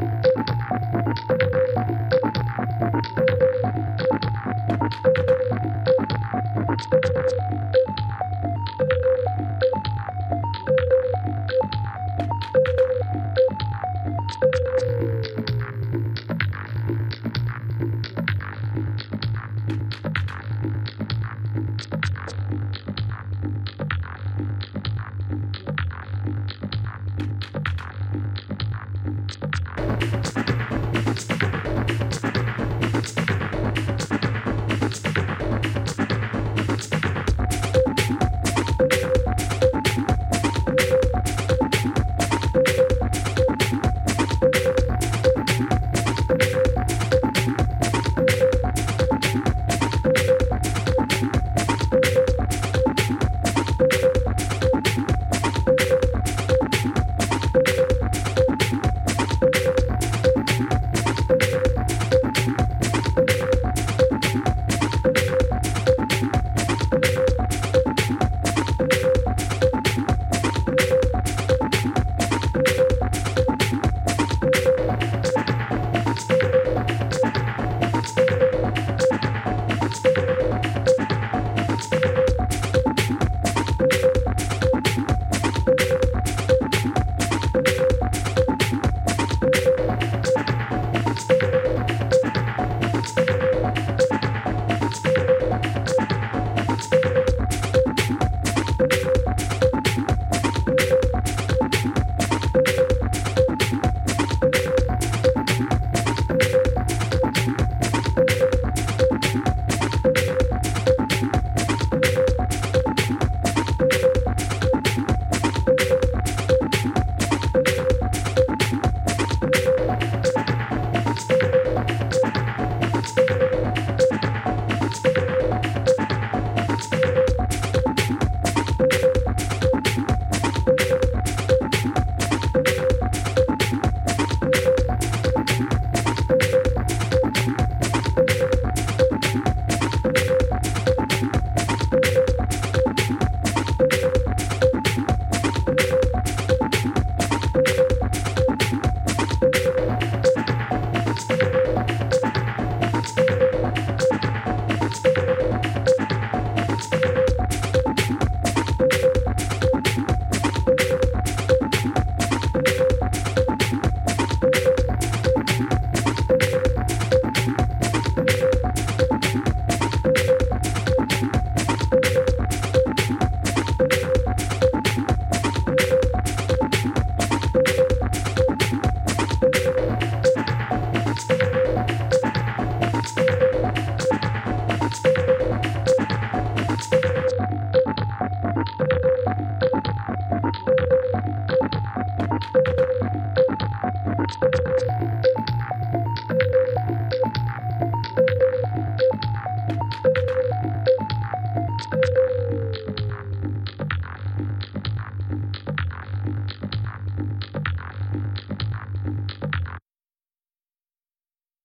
you